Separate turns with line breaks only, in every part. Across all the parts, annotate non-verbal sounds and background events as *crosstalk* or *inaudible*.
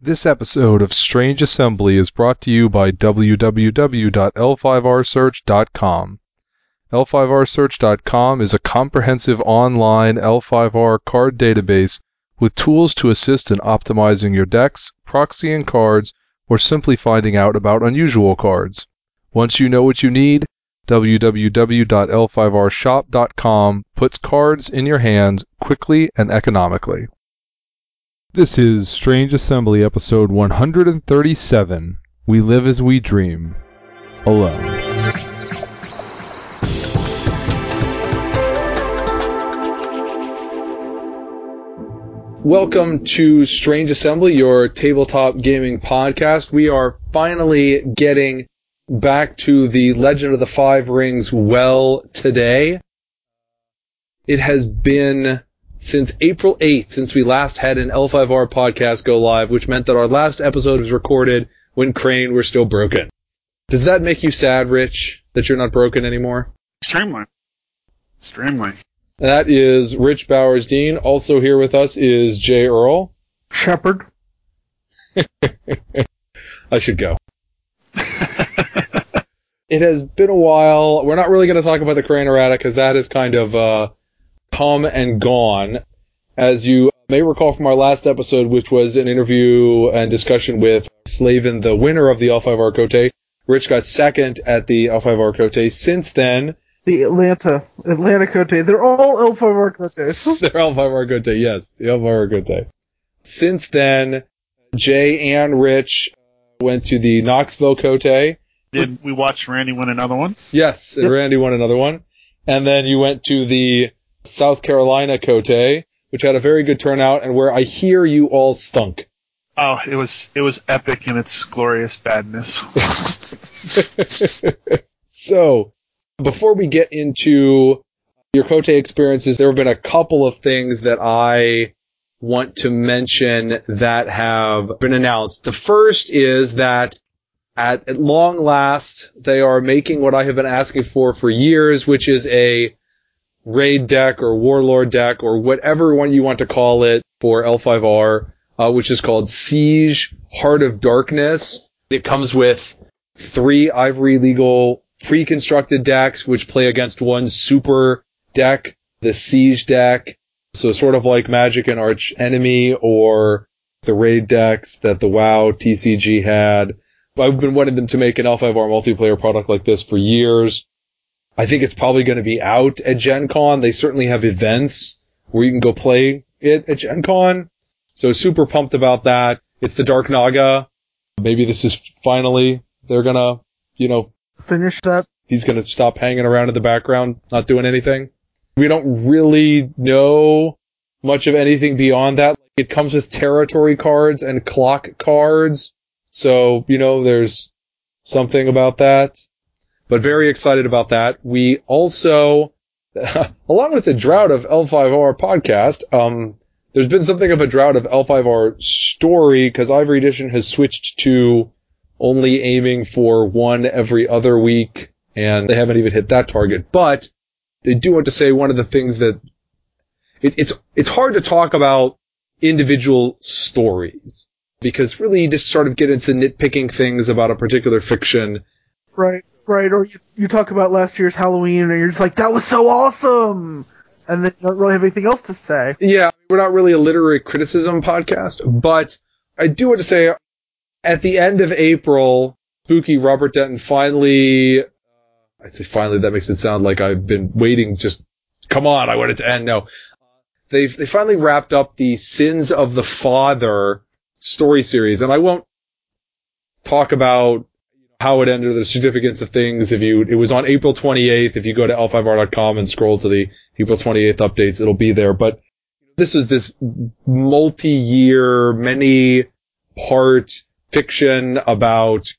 This episode of Strange Assembly is brought to you by www.l5rsearch.com. L5rsearch.com is a comprehensive online L5R card database with tools to assist in optimizing your decks, proxying cards, or simply finding out about unusual cards. Once you know what you need, www.l5rshop.com puts cards in your hands quickly and economically. This is Strange Assembly episode 137. We live as we dream. Alone.
Welcome to Strange Assembly, your tabletop gaming podcast. We are finally getting back to the Legend of the Five Rings well today. It has been since April 8th since we last had an L5R podcast go live, which meant that our last episode was recorded when Crane were still broken. Does that make you sad, Rich, that you're not broken anymore?
Extremely. Extremely.
That is Rich Bowers Dean. Also here with us is Jay Earl.
Shepherd. *laughs*
I should go. *laughs* it has been a while. We're not really going to talk about the Crane errata because that is kind of uh, come and gone. As you may recall from our last episode, which was an interview and discussion with Slavin, the winner of the L5R Kotei, Rich got second at the L5R Kotei. Since then,
The Atlanta. Atlanta Kotei. They're all L5R Cotes. *laughs*
They're L5R Kotei, yes. The L5R Kotei. Since then, Jay and Rich uh, went to the Knoxville Kotei.
Did we watch Randy win another one?
Yes,
Yep.
Randy won another one. And then you went to the South Carolina Kotei, which had a very good turnout and where I hear you all stunk.
Oh, it was it was epic in its glorious badness. *laughs*
so, before we get into your Kotei experiences, there have been a couple of things that I want to mention that have been announced. The first is that at, at long last, they are making what I have been asking for for years, which is a raid deck or warlord deck or whatever one you want to call it for L5R, uh, which is called Siege Heart of Darkness. It comes with three Ivory Legal pre-constructed decks, which play against one super deck, the Siege deck. So sort of like Magic and Archenemy or the raid decks that the WoW TCG had. I've been wanting them to make an L5R multiplayer product like this for years. I think it's probably going to be out at Gen Con. They certainly have events where you can go play it at Gen Con. So super pumped about that. It's the Dark Naga. Maybe this is finally, they're gonna, you know,
Finish that.
he's gonna stop hanging around in the background, not doing anything. We don't really know much of anything beyond that. It comes with territory cards and clock cards. So, you know, there's something about that. But very excited about that. We also, *laughs* along with the drought of L5R podcast, um, there's been something of a drought of L5R story because Ivory Edition has switched to only aiming for one every other week and they haven't even hit that target. But they do want to say one of the things that it, it's, it's hard to talk about individual stories because really you just sort of get into nitpicking things about a particular fiction.
Right, right. Or you, you talk about last year's Halloween and you're just like, that was so awesome! And then you don't really have anything else to say.
Yeah, we're not really a literary criticism podcast, but I do want to say at the end of April, Spooky Robert Denton finally, uh, I say finally, that makes it sound like I've been waiting just, come on, I want it to end. No. They've, they finally wrapped up the Sins of the Father story series, and I won't talk about how it ended, the significance of things. If you, it was on April 28th. If you go to l5r.com and scroll to the April 28th updates, it'll be there. But this was this multi-year, many part fiction about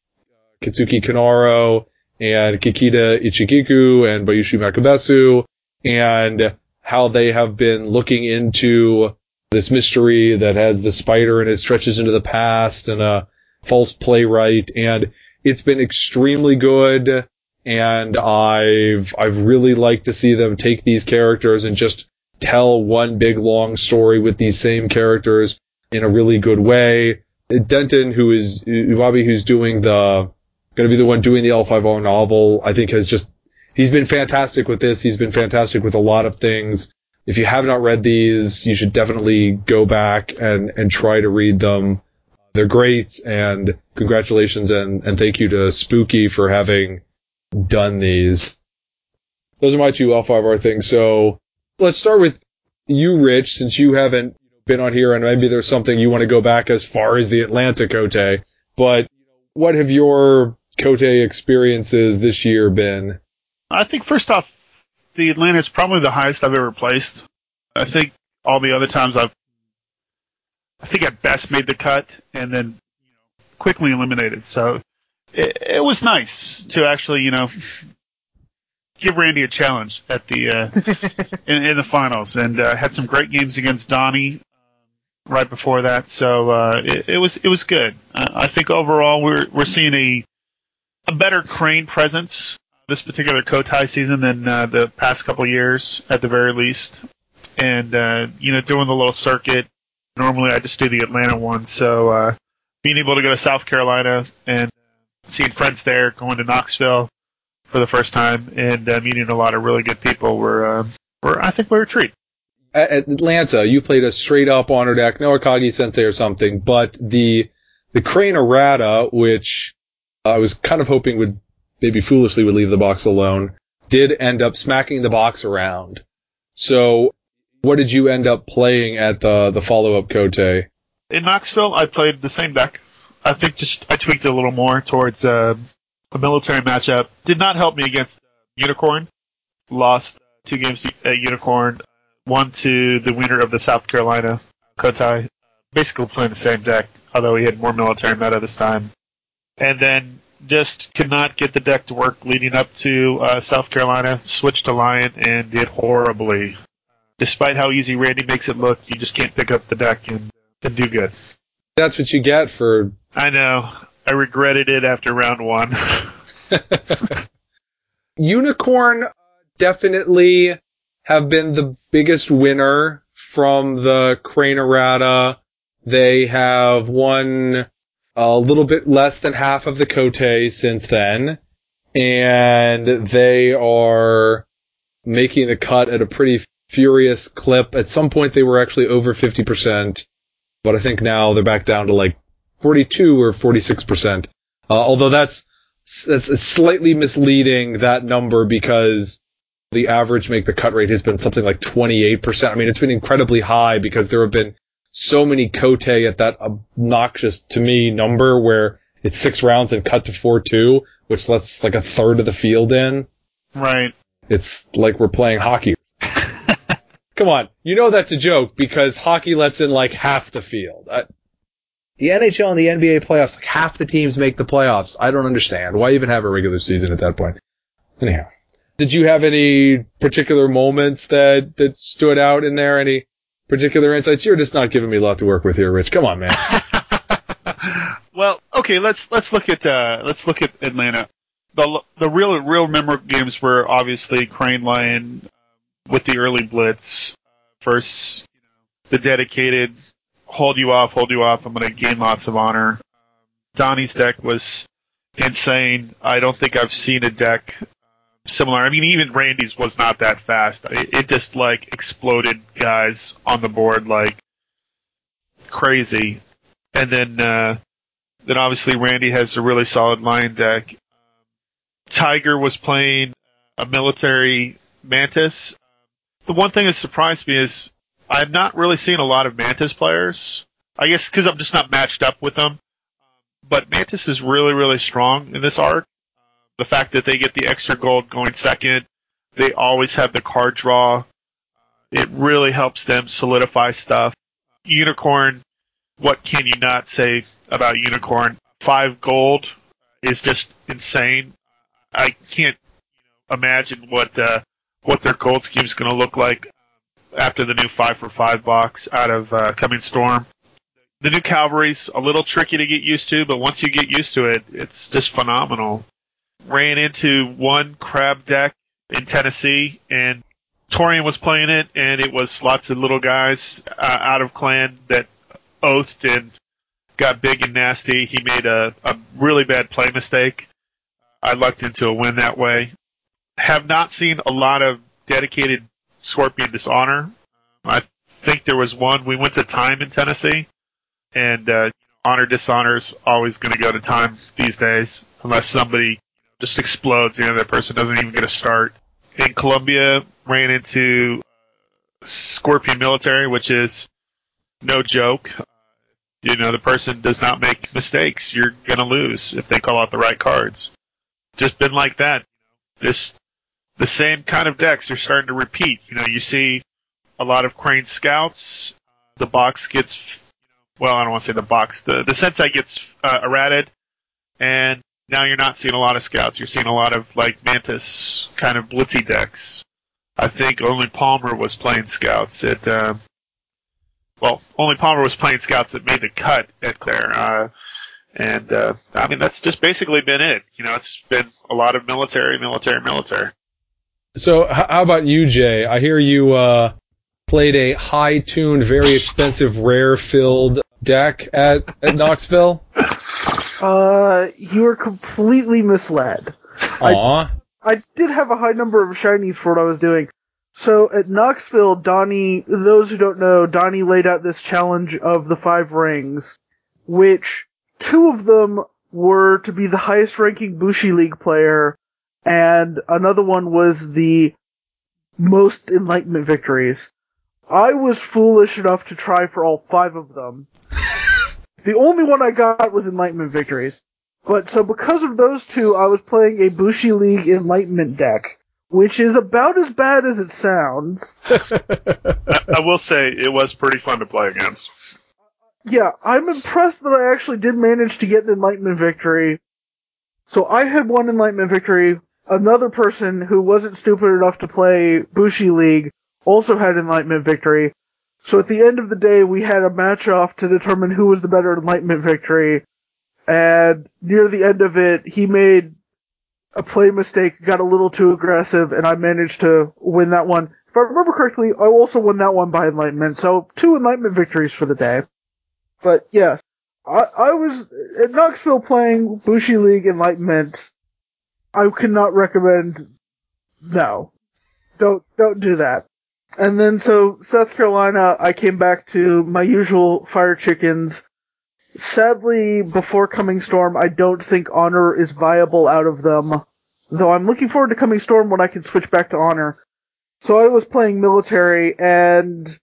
Kitsuki Kanaro and Kakita Ichigiku and Bayushi Makabesu and how they have been looking into this mystery that has the spider and it stretches into the past and a false playwright and it's been extremely good and I've I've really liked to see them take these characters and just tell one big long story with these same characters in a really good way. Denton, who is Bobby, who's doing the going to be the one doing the L5R novel, I think has just he's been fantastic with this. He's been fantastic with a lot of things. If you have not read these, you should definitely go back and and try to read them. They're great, and congratulations and and thank you to Spooky for having done these. Those are my two L5R things. So let's start with you, Rich, since you haven't been on here and maybe there's something you want to go back as far as the Atlanta Kotei. But what have your Kotei experiences this year been?
I think first off, the Atlanta is probably the highest I've ever placed. I think all the other times I've, I think at best made the cut and then you know, quickly eliminated. So it, it was nice to actually, you know, give Randy a challenge at the uh, *laughs* in, in, the finals, and uh, had some great games against Donnie um, right before that. So uh, it, it, was it was good. I think overall we're we're seeing a a better Crane presence this particular Kotei season than uh, the past couple years, at the very least. And uh, you know, doing the little circuit. Normally, I just do the Atlanta one, so uh, being able to go to South Carolina and seeing friends there, going to Knoxville for the first time, and uh, meeting a lot of really good people were, uh, were I think, we were a treat.
At Atlanta, you played a straight up honor deck, no Akagi Sensei or something, but the the Crane Errata, which I was kind of hoping would maybe foolishly would leave the box alone, did end up smacking the box around. So, what did you end up playing at the the follow up Kotei?
In Knoxville, I played the same deck. I think just I tweaked it a little more towards uh, a military matchup. Did not help me against uh, Unicorn. Lost two games at Unicorn. One to the winner of the South Carolina Kotei. Basically playing the same deck, although he had more military meta this time. And then just could not get the deck to work leading up to uh, South Carolina. Switched to Lion and did horribly. Despite how easy Randy makes it look, you just can't pick up the deck and, and do good.
That's what you get for.
I know. I regretted it after round one. *laughs*
Unicorn uh, definitely have been the biggest winner from the Crane Errata. They have won a little bit less than half of the Kotei since then, and they are making the cut at a pretty furious clip. At some point, they were actually over 50%, but I think now they're back down to like 42 or 46%. Uh, although that's, that's slightly misleading, that number, because the average make the cut rate has been something like 28%. I mean, it's been incredibly high because there have been so many Kotei at that obnoxious to me number where it's six rounds and cut to four two, which lets like a third of the field in.
Right.
It's like we're playing hockey. Come on, you know that's a joke because hockey lets in like half the field. I, the NHL and the NBA playoffs, like half the teams make the playoffs. I don't understand why even have a regular season at that point. Anyhow, did you have any particular moments that that stood out in there? Any particular insights? You're just not giving me a lot to work with here, Rich. Come on, man. *laughs*
well, okay, let's let's look at uh, let's look at Atlanta. The the real real memorable games were obviously Crane Lion with the early blitz. Know, the dedicated hold you off, hold you off. I'm going to gain lots of honor. Donnie's deck was insane. I don't think I've seen a deck similar. I mean, even Randy's was not that fast. It, it just like exploded guys on the board like crazy. And then, uh, then obviously Randy has a really solid line deck. Tiger was playing a military Mantis. The one thing that surprised me is I've not really seen a lot of Mantis players. I guess because I'm just not matched up with them. But Mantis is really, really strong in this arc the fact that they get the extra gold going second, they always have the card draw. It really helps them solidify stuff. Unicorn, what can you not say about Unicorn? Five gold is just insane. I can't imagine what uh, what their gold scheme is going to look like after the new five for five box out of uh, Coming Storm. The new Cavalry's a little tricky to get used to, but once you get used to it, it's just phenomenal ran into one crab deck in Tennessee, and Torian was playing it, and it was lots of little guys uh, out of clan that oathed and got big and nasty. He made a, a really bad play mistake. I lucked into a win that way. Have not seen a lot of dedicated Scorpion Dishonor. Um, I think there was one. We went to time in Tennessee, and uh, honor dishonor is always going to go to time these days, unless somebody just explodes. You know, that person doesn't even get a start. In Columbia, ran into uh, Scorpion Military, which is no joke. Uh, you know, the person does not make mistakes. You're going to lose if they call out the right cards. Just been like that. Just the same kind of decks are starting to repeat. You know, you see a lot of Crane Scouts. The box gets, well, I don't want to say the box. The the Sensei gets uh, errated, and now you're not seeing a lot of Scouts. You're seeing a lot of like Mantis kind of blitzy decks. I think only Palmer was playing Scouts at. Uh, well, only Palmer was playing Scouts that made the cut at Claire. Uh, and uh, I mean that's just basically been it. You know, it's been a lot of military, military, military.
So, h- how about you, Jay? I hear you uh, played a high-tuned, very expensive, rare-filled deck at at Knoxville. *laughs*
Uh, you were completely misled. I- I did have a high number of shinies for what I was doing. So at Knoxville, Donnie, those who don't know, Donnie laid out this challenge of the five rings, which two of them were to be the highest ranking Bushi League player, and another one was the most enlightenment victories. I was foolish enough to try for all five of them. *laughs* the only one I got was enlightenment victories. But so because of those two, I was playing a Bushi League Enlightenment deck, which is about as bad as it sounds. *laughs*
I, I will say it was pretty fun to play against.
Yeah, I'm impressed that I actually did manage to get an Enlightenment victory. So I had one Enlightenment victory. Another person who wasn't stupid enough to play Bushi League also had Enlightenment victory. So at the end of the day, we had a match off to determine who was the better Enlightenment victory. And near the end of it, he made a play mistake, got a little too aggressive, and I managed to win that one. If I remember correctly, I also won that one by Enlightenment. So two Enlightenment victories for the day. But yes, I, I was at Knoxville playing Bushi League Enlightenment. I cannot recommend. No, don't don't do that. And then so South Carolina, I came back to my usual fire chickens. Sadly, before Coming Storm, I don't think Honor is viable out of them. Though I'm looking forward to Coming Storm when I can switch back to Honor. So I was playing military and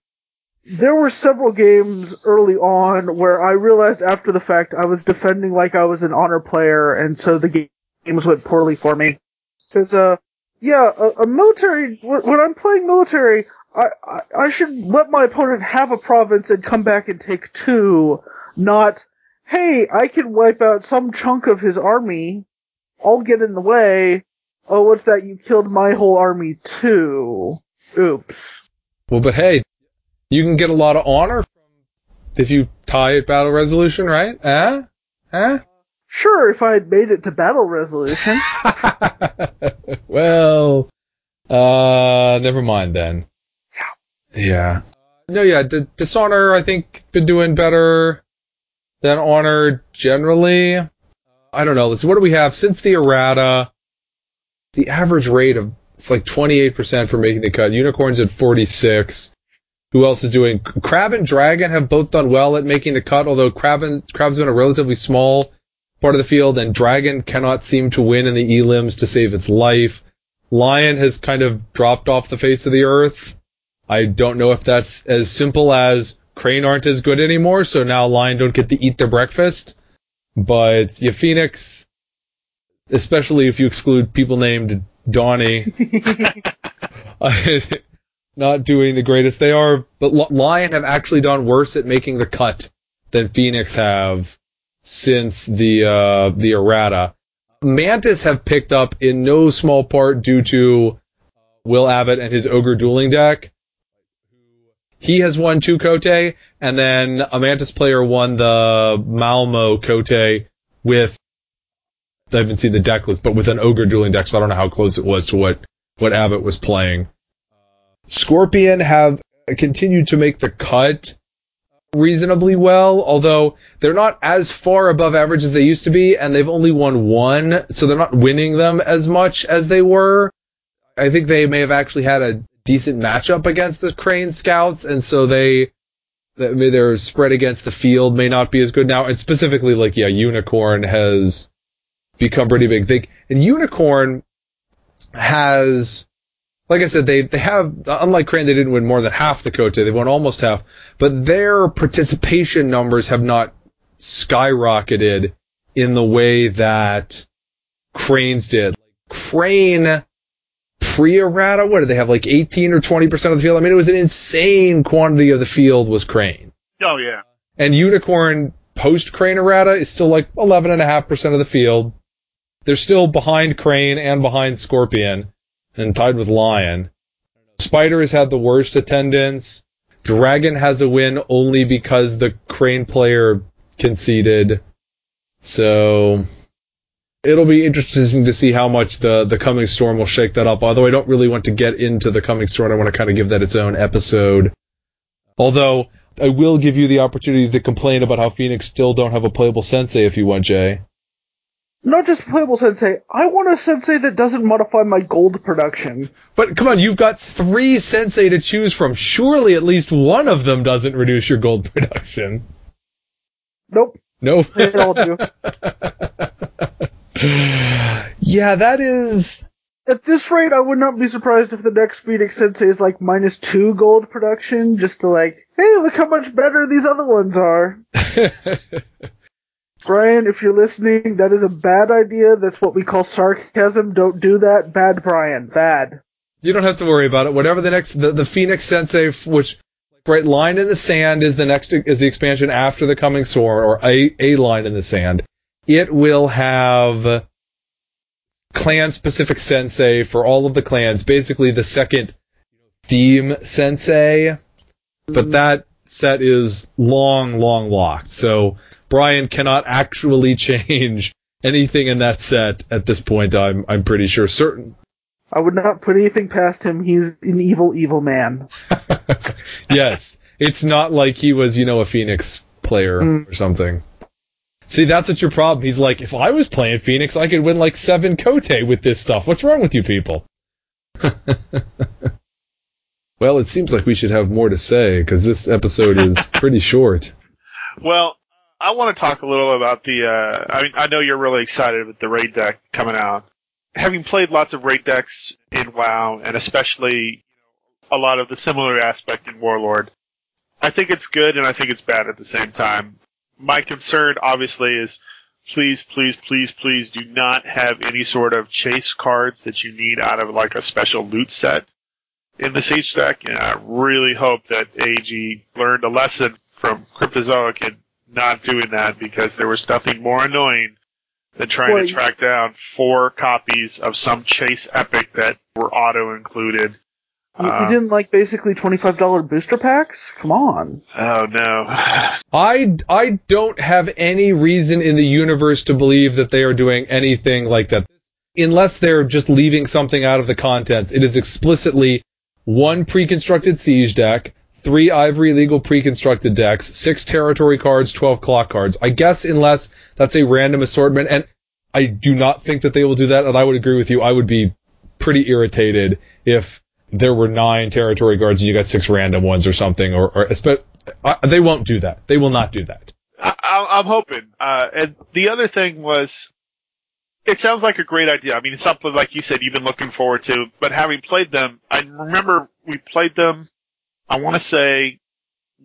there were several games early on where I realized after the fact I was defending like I was an honor player, and so the ga- games went poorly for me. Cause, uh, yeah, a, a military, when I'm playing military, I, I, I should let my opponent have a province and come back and take two, not, hey, I can wipe out some chunk of his army, I'll get in the way, oh, what's that, you killed my whole army too. Oops.
Well, but hey, you can get a lot of honor if you tie at battle resolution, right? Eh? Eh?
Sure, if I had made it to battle resolution. *laughs*
well, uh, never mind then. Yeah. No, yeah, D- Dishonor, I think, been doing better than Honor generally. I don't know. Let's what do we have since the errata? The average rate of it's like 28% for making the cut. Unicorns at 46. Who else is doing? Crab and Dragon have both done well at making the cut, although Crab and, Crab's been a relatively small part of the field, and Dragon cannot seem to win in the elims to save its life. Lion has kind of dropped off the face of the earth. I don't know if that's as simple as Crane aren't as good anymore, so now Lion don't get to eat their breakfast. But yeah, Phoenix, especially if you exclude people named Donnie, *laughs* *laughs* not doing the greatest. They are, but Lion have actually done worse at making the cut than Phoenix have since the uh, the errata. Mantis have picked up in no small part due to Will Abbott and his Ogre dueling deck. He has won two Kotei, and then a Mantis player won the Malmo Kotei with I haven't seen the deck list, but with an Ogre dueling deck, so I don't know how close it was to what, what Abbott was playing. Scorpion have continued to make the cut. Reasonably well, although they're not as far above average as they used to be, and they've only won one, so they're not winning them as much as they were. I think they may have actually had a decent matchup against the Crane Scouts, and so they, their spread against the field may not be as good now. And specifically, like, yeah, Unicorn has become pretty big. They, and Unicorn has, like I said, they, they have, unlike Crane, they didn't win more than half the Kotei. They won almost half, but their participation numbers have not skyrocketed in the way that Crane's did. Crane, pre-errata, what did they have, like 18 or 20% of the field? I mean, it was an insane quantity of the field was Crane.
Oh yeah.
And Unicorn post Crane errata is still like 11.5% of the field. They're still behind Crane and behind Scorpion and tied with Lion. Spider has had the worst attendance. Dragon has a win only because the Crane player conceded. So it'll be interesting to see how much the the coming storm will shake that up. Although I don't really want to get into the coming storm, I want to kind of give that its own episode. Although I will give you the opportunity to complain about how Phoenix still don't have a playable sensei if you want, Jay.
Not just playable sensei. I want a sensei that doesn't modify my gold production.
But come on, you've got three sensei to choose from. Surely at least one of them doesn't reduce your gold *laughs* production.
Nope.
Nope.
They all do. *laughs*
yeah, that is.
At this rate, I would not be surprised if the next Phoenix Sensei is like minus two gold production, just to like, hey, look how much better these other ones are. *laughs* Brian, if you're listening, that is a bad idea. That's what we call sarcasm. Don't do that. Bad, Brian. Bad.
You don't have to worry about it. Whatever the next, the, the Phoenix Sensei, which right line in the sand is the next is the expansion after the coming storm, or a a line in the sand. It will have clan specific sensei for all of the clans, basically the second theme sensei. But mm. that set is long, long locked. So Brian cannot actually *laughs* change anything in that set at this point. I'm I'm pretty sure certain.
I would not put anything past him. He's an evil, evil man. *laughs*
yes, it's not like he was, you know, a Phoenix player
Mm.
or something. See, that's what your problem. He's like, if I was playing Phoenix, I could win like seven Kotei with this stuff. What's wrong with you people? *laughs* well, it seems like we should have more to say because this episode is pretty short.
Well, I want to talk a little about the. Uh, I mean, I know you're really excited with the raid deck coming out. Having played lots of raid decks in WoW, and especially a lot of the similar aspect in Warlord, I think it's good and I think it's bad at the same time. My concern, obviously, is please, please, please, please do not have any sort of chase cards that you need out of like a special loot set in the Siege deck. And I really hope that AG learned a lesson from Cryptozoic and not doing that because there was nothing more annoying than trying
Well,
to track down four copies of some chase epic that were auto included.
You, you
Uh,
didn't like basically $25 booster packs? Come on.
Oh no. *laughs*
I, I don't have any reason in the universe to believe that they are doing anything like that. Unless they're just leaving something out of the contents. It is explicitly one pre-constructed siege deck, three ivory legal pre-constructed decks, six territory cards, 12 clock cards. I guess unless that's a random assortment, and I do not think that they will do that, and I would agree with you. I would be pretty irritated if there were nine territory guards and you got six random ones or something, or, or uh, they won't do that. They will not do that.
I, I'm hoping. Uh, and the other thing was, it sounds like a great idea. I mean, it's something like you said you've been looking forward to. But having played them, I remember we played them. I want to say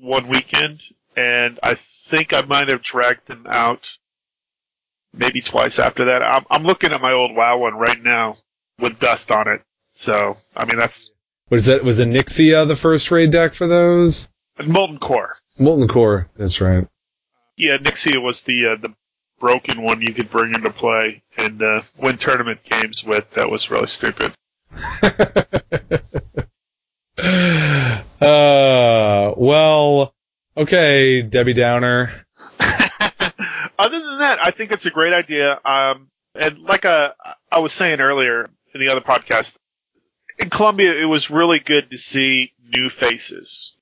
one weekend, and I think I might have dragged them out maybe twice after that. I'm, I'm looking at my old WoW one right now with dust on it. So, I mean, that's
Was that? Was Onyxia the first raid deck for those?
Molten Core.
Molten Core. That's right.
Yeah, Onyxia was the uh, the broken one you could bring into play and uh, win tournament games with. That was really stupid. *laughs*
uh, well, okay, Debbie Downer. *laughs*
Other than that, I think it's a great idea. Um, and like uh, I was saying earlier in the other podcast, in Columbia, it was really good to see new faces.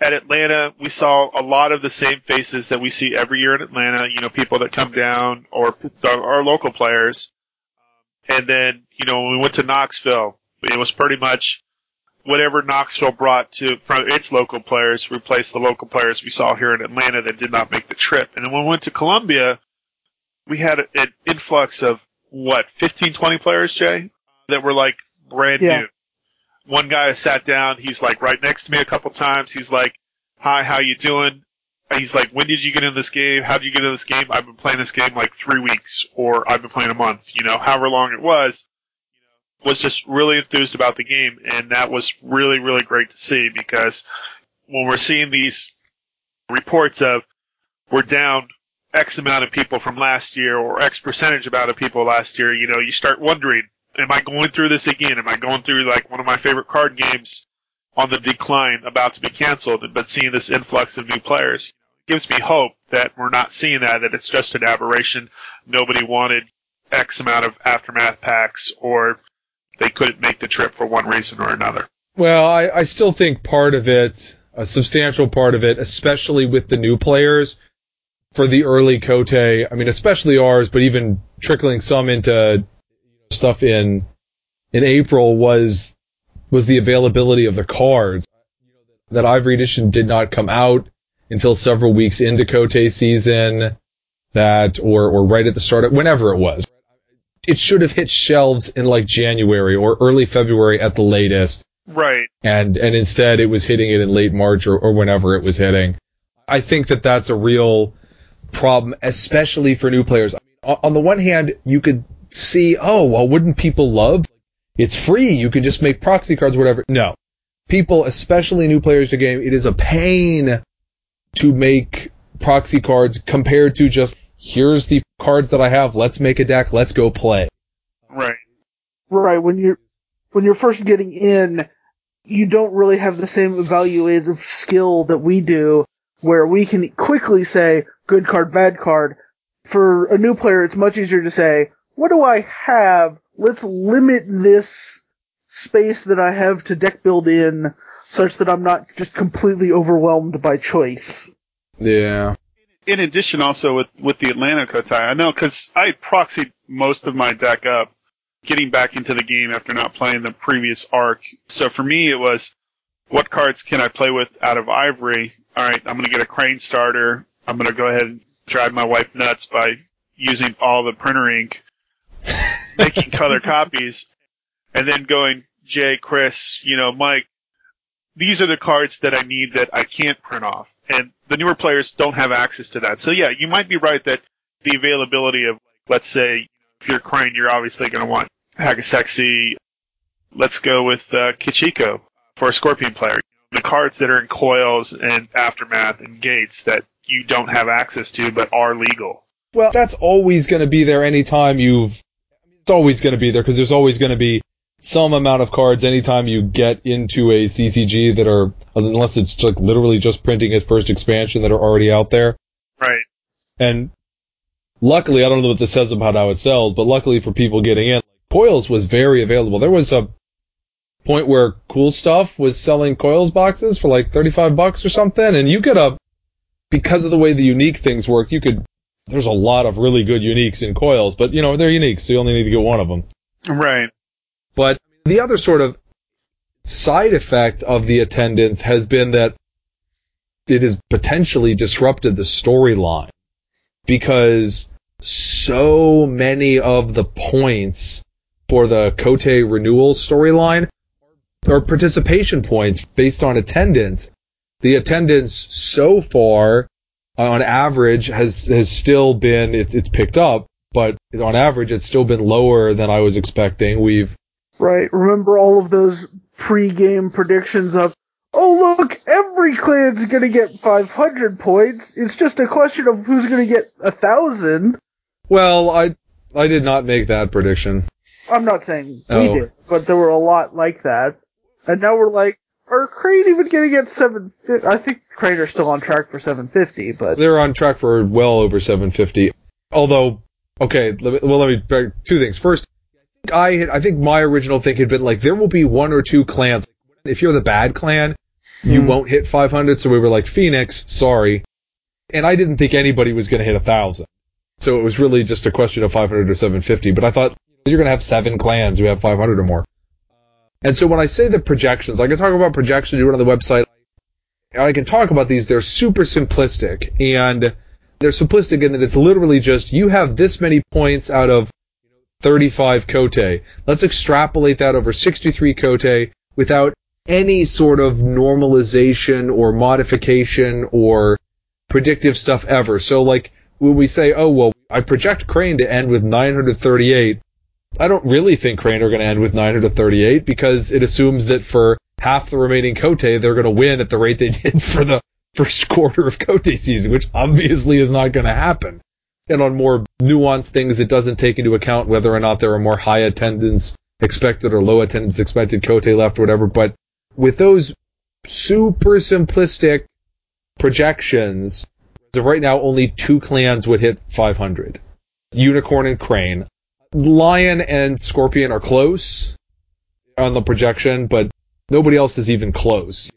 at Atlanta, we saw a lot of the same faces that we see every year in Atlanta. You know, people that come down or our local players. And then, you know, when we went to Knoxville, it was pretty much whatever Knoxville brought to from its local players replaced the local players we saw here in Atlanta that did not make the trip. And then when we went to Columbia, we had an influx of what 15, 20 players, Jay, that were like brand
Yeah.
new. One guy sat down. He's like right next to me a couple times. He's like, "Hi, how you doing?" He's like, "When did you get in this game? How did you get in this game?" I've been playing this game like three weeks, or I've been playing a month. You know, however long it was was just really enthused about the game, and that was really, really great to see because when we're seeing these reports of we're down X amount of people from last year or X percentage amount of people last year, you know, you start wondering, am I going through this again? Am I going through like one of my favorite card games on the decline about to be canceled, but seeing this influx of new players gives me hope that we're not seeing that, that it's just an aberration. Nobody wanted X amount of aftermath packs or they couldn't make the trip for one reason or another.
Well, I, I still think part of it, a substantial part of it, especially with the new players, for the early Kotei, I mean, especially ours, but even trickling some into stuff in in April was was the availability of the cards. That Ivory Edition did not come out until several weeks into Kotei season. That or or right at the start, of, whenever it was. It should have hit shelves in like January or early February at the latest
Right.
and and instead it was hitting it in late March or, or whenever it was hitting. I think that that's a real problem, especially for new players. I mean, on on the one hand, you could see, oh well, wouldn't people love? It's free. You can just make proxy cards, whatever. No, people, especially new players to game, it is a pain to make proxy cards compared to just here's the cards that I have. Let's make a deck. Let's go play.
Right.
Right, when you're when you're first getting in, you don't really have the same evaluative skill that we do, where we can quickly say good card, bad card. For a new player, it's much easier to say, what do I have? Let's limit this space that I have to deck build in such that I'm not just completely overwhelmed by choice.
Yeah.
In addition, also with with the Atlanta Kotei, I know because I proxied most of my deck up, getting back into the game after not playing the previous arc. So for me, it was what cards can I play with out of Ivory? All right, I'm going to get a Crane starter. I'm going to go ahead and drive my wife nuts by using all the printer ink, *laughs* making color copies, and then going Jay, Chris, you know, Mike. These are the cards that I need that I can't print off and the newer players don't have access to that. So yeah, you might be right that the availability of, let's say, if you're Crane, you're obviously going to want Hagasexy. Let's go with uh, Kachiko for a Scorpion player. The cards that are in coils and aftermath and gates that you don't have access to but are legal.
Well, that's always going to be there anytime you've. It's always going to be there because there's always going to be some amount of cards anytime you get into a CCG that are, unless it's like literally just printing its first expansion that are already out there.
Right.
And luckily, I don't know what this says about how it sells, but luckily for people getting in, coils was very available. There was a point where cool stuff was selling coils boxes for like 35 bucks or something, and you could have, because of the way the unique things work, you could. There's a lot of really good uniques in coils, but you know they're unique, so you only need to get one of them.
Right.
The other sort of side effect of the attendance has been that it has potentially disrupted the storyline because so many of the points for the Kotei renewal storyline are participation points based on attendance. The attendance so far uh, on average has has still been it's it's picked up, but on average it's still been lower than I was expecting. We've
Right. Remember all of those pre-game predictions of, oh look, every clan's gonna get 500 points. It's just a question of who's gonna get a thousand.
well, I I did not make that prediction.
I'm not saying we
Oh.
did, but there were a lot like that. And now we're like, are Crane even gonna get 750? I think Crane are still on track for 750, but
They're on track for well over 750. Although, okay, let me, well let me two things. First, I had, I think my original thing had been like there will be one or two clans. If you're the bad clan, you
Mm.
won't hit 500. So we were like, Phoenix, sorry. And I didn't think anybody was going to hit a thousand. So it was really just a question of 500 or 750. But I thought you're going to have seven clans who have 500 or more. And so when I say the projections, I can talk about projections. You went on the website. I can talk about these. They're super simplistic and they're simplistic in that it's literally just you have this many points out of 35 Kotei. Let's extrapolate that over 63 Kotei without any sort of normalization or modification or predictive stuff ever. So like when we say, oh well, I project Crane to end with 938, I don't really think Crane are going to end with 938 because it assumes that for half the remaining Kotei, they're going to win at the rate they did *laughs* for the first quarter of Kotei season, which obviously is not going to happen. And on more nuanced things, it doesn't take into account whether or not there are more high attendance expected or low attendance expected Kotei left or whatever. But with those super simplistic projections, as of right now, only two clans would hit 500. Unicorn and Crane. Lion and Scorpion are close on the projection, but nobody else is even close.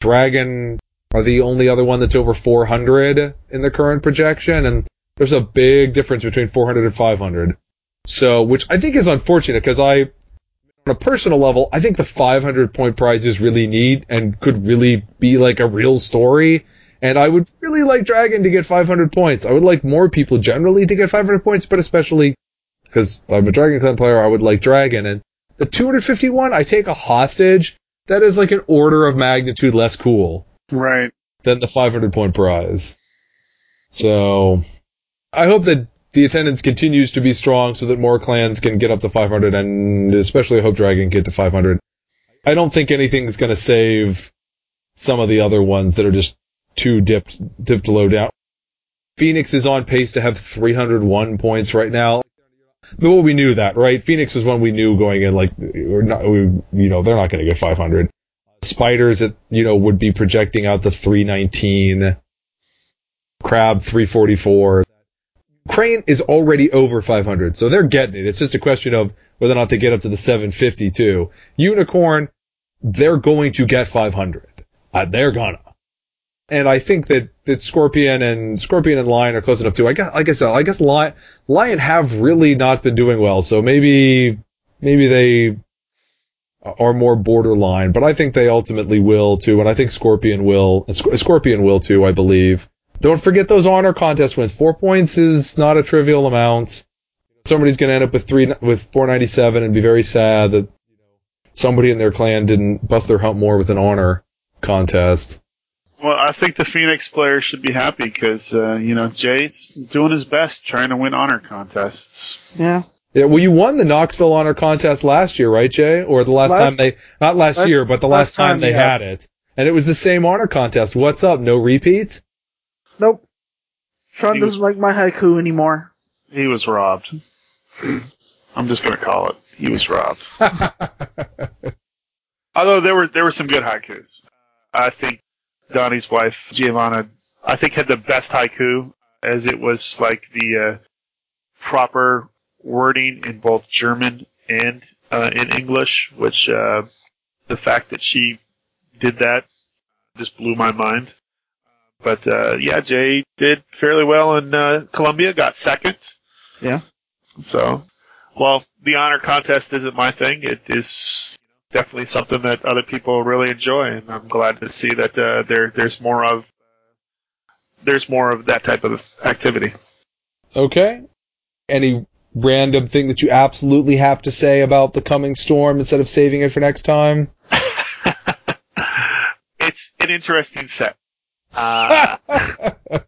Dragon are the only other one that's over 400 in the current projection, and there's a big difference between 400 and 500. So, which I think is unfortunate because I, on a personal level, I think the 500 point prize is really neat and could really be like a real story. And I would really like Dragon to get 500 points. I would like more people generally to get 500 points, but especially because I'm a Dragon Clan player, I would like Dragon. And the 251, I take a hostage. That is like an order of magnitude less cool
Right.
than the 500 point prize. So, I hope that the attendance continues to be strong so that more clans can get up to 500 and especially hope Dragon get to 500. I don't think anything's going to save some of the other ones that are just too dipped, dipped low down. Phoenix is on pace to have 301 points right now. Well, we knew that, right? Phoenix is one we knew going in, like, we're not, we, you know, they're not going to get 500. Spiders, you know, would be projecting out the 319. Crab 344. Crane is already over 500, so they're getting it. It's just a question of whether or not they get up to the 752. Unicorn, they're going to get 500. Uh, they're gonna. And I think that, that Scorpion and Scorpion and Lion are close enough too. I guess, like I said, I guess Lion, Lion have really not been doing well, so maybe, maybe they are more borderline, but I think they ultimately will too, and I think Scorpion will, Scorpion will too, I believe. Don't forget those honor contest wins. Four points is not a trivial amount. Somebody's going to end up with three with 497 and be very sad that somebody in their clan didn't bust their hump more with an honor contest.
Well, I think the Phoenix player should be happy because, uh, you know, Jay's doing his best trying to win honor contests.
Yeah.
Yeah, well, you won the Knoxville honor contest last year, right, Jay? Or the last,
Last-
time they, not last,
last-
year, but the last,
last
time,
time,
they
yes.
had it. And it was the same honor contest. What's up? No repeats?
Nope. Sean
He
doesn't like my haiku anymore.
He was robbed. I'm just going to call it. He was robbed. *laughs* Although there were there were some good haikus. I think Donnie's wife Giovanna, I think had the best haiku, as it was like the uh, proper wording in both German and uh, in English. Which uh, the fact that she did that just blew my mind. But uh, yeah, Jay did fairly well in uh, Columbia, got second.
Yeah.
So, well, the honor contest isn't my thing. It is definitely something that other people really enjoy, and I'm glad to see that uh, there there's more of there's more of that type of activity.
Okay. Any random thing that you absolutely have to say about the coming storm instead of saving it for next time? *laughs*
it's an interesting set. Uh, *laughs*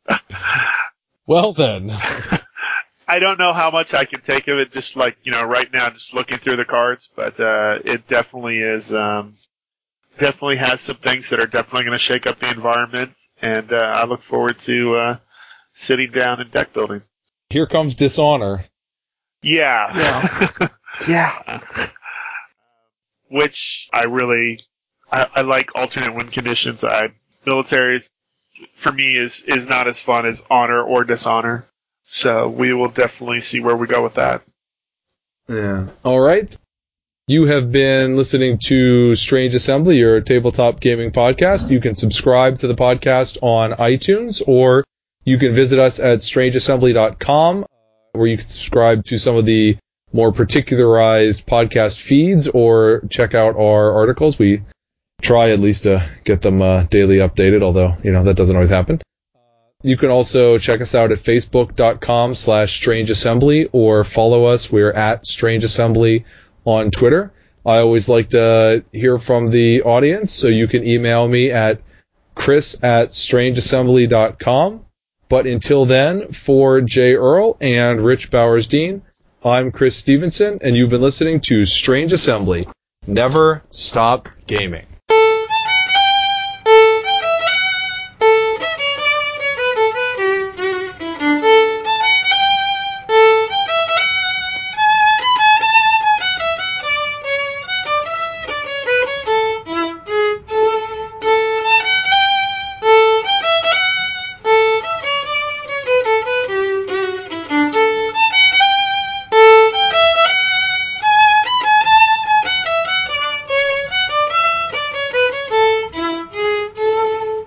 Well then. *laughs*
I don't know how much I can take of it, just like you know, right now, just looking through the cards. But uh, it definitely is, um, definitely has some things that are definitely going to shake up the environment, and uh, I look forward to uh, sitting down and deck building.
Here comes dishonor.
Yeah,
Yeah. *laughs*
which I really, I, I like alternate win conditions. I military for me is is not as fun as honor or dishonor. So we will definitely see where we go with that.
Yeah. All right. You have been listening to Strange Assembly, your tabletop gaming podcast. You can subscribe to the podcast on iTunes or you can visit us at strangeassembly.com uh, where you can subscribe to some of the more particularized podcast feeds or check out our articles. We try at least to get them uh, daily updated, although, you know, that doesn't always happen. You can also check us out at facebook.com slash strangeassembly or follow us. We're at Strange Assembly on Twitter. I always like to hear from the audience, so you can email me at chris at strangeassembly.com. But until then, for Jay Earl and Rich Bowers Dean, I'm Chris Stevenson, and you've been listening to Strange Assembly. Never stop gaming.